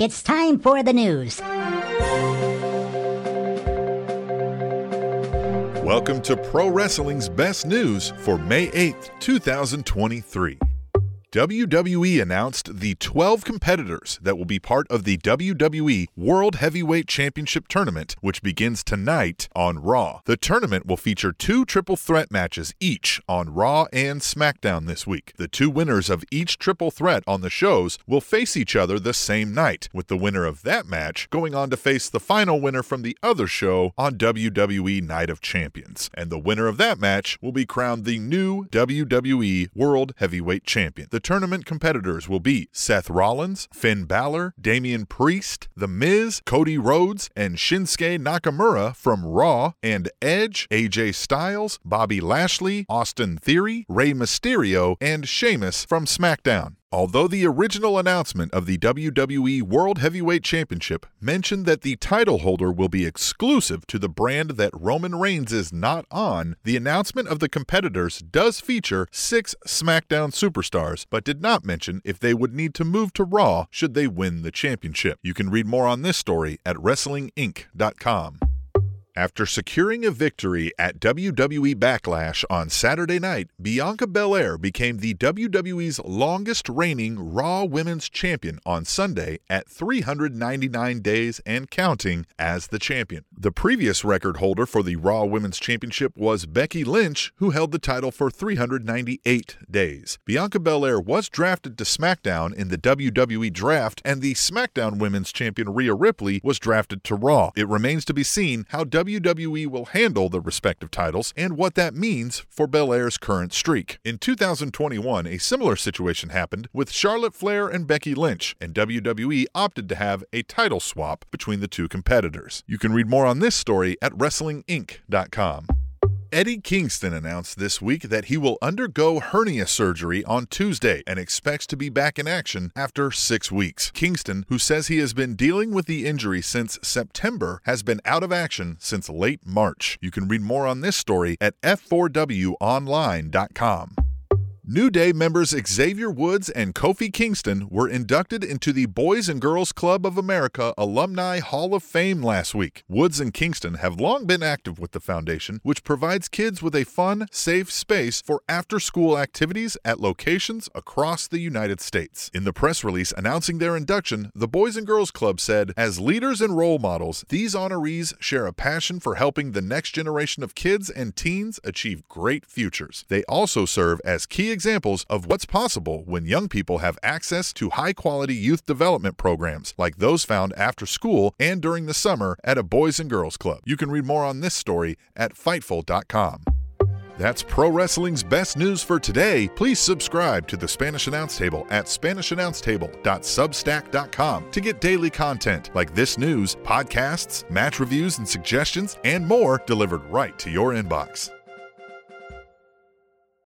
It's time for the news. Welcome to Pro Wrestling's Best News for May 8th, 2023. WWE announced the 12 competitors that will be part of the WWE World Heavyweight Championship Tournament, which begins tonight on Raw. The tournament will feature two triple threat matches each on Raw and SmackDown this week. The two winners of each triple threat on the shows will face each other the same night, with the winner of that match going on to face the final winner from the other show on WWE Night of Champions. And the winner of that match will be crowned the new WWE World Heavyweight Champion. The the tournament competitors will be Seth Rollins, Finn Balor, Damian Priest, The Miz, Cody Rhodes, and Shinsuke Nakamura from Raw, and Edge, AJ Styles, Bobby Lashley, Austin Theory, Rey Mysterio, and Sheamus from SmackDown. Although the original announcement of the WWE World Heavyweight Championship mentioned that the title holder will be exclusive to the brand that Roman Reigns is not on, the announcement of the competitors does feature six SmackDown superstars, but did not mention if they would need to move to Raw should they win the championship. You can read more on this story at WrestlingInc.com. After securing a victory at WWE Backlash on Saturday night, Bianca Belair became the WWE's longest reigning Raw Women's Champion on Sunday at 399 days and counting as the champion. The previous record holder for the Raw Women's Championship was Becky Lynch, who held the title for 398 days. Bianca Belair was drafted to SmackDown in the WWE draft, and the SmackDown Women's Champion Rhea Ripley was drafted to Raw. It remains to be seen how WWE will handle the respective titles and what that means for Belair's current streak. In 2021, a similar situation happened with Charlotte Flair and Becky Lynch, and WWE opted to have a title swap between the two competitors. You can read more on this story at WrestlingInc.com. Eddie Kingston announced this week that he will undergo hernia surgery on Tuesday and expects to be back in action after six weeks. Kingston, who says he has been dealing with the injury since September, has been out of action since late March. You can read more on this story at f4wonline.com. New Day members Xavier Woods and Kofi Kingston were inducted into the Boys and Girls Club of America Alumni Hall of Fame last week. Woods and Kingston have long been active with the foundation, which provides kids with a fun, safe space for after school activities at locations across the United States. In the press release announcing their induction, the Boys and Girls Club said, As leaders and role models, these honorees share a passion for helping the next generation of kids and teens achieve great futures. They also serve as key examples of what's possible when young people have access to high quality youth development programs like those found after school and during the summer at a Boys and Girls Club. You can read more on this story at Fightful.com. That's pro wrestling's best news for today. Please subscribe to the Spanish Announce Table at SpanishAnnounceTable.substack.com to get daily content like this news, podcasts, match reviews and suggestions, and more delivered right to your inbox.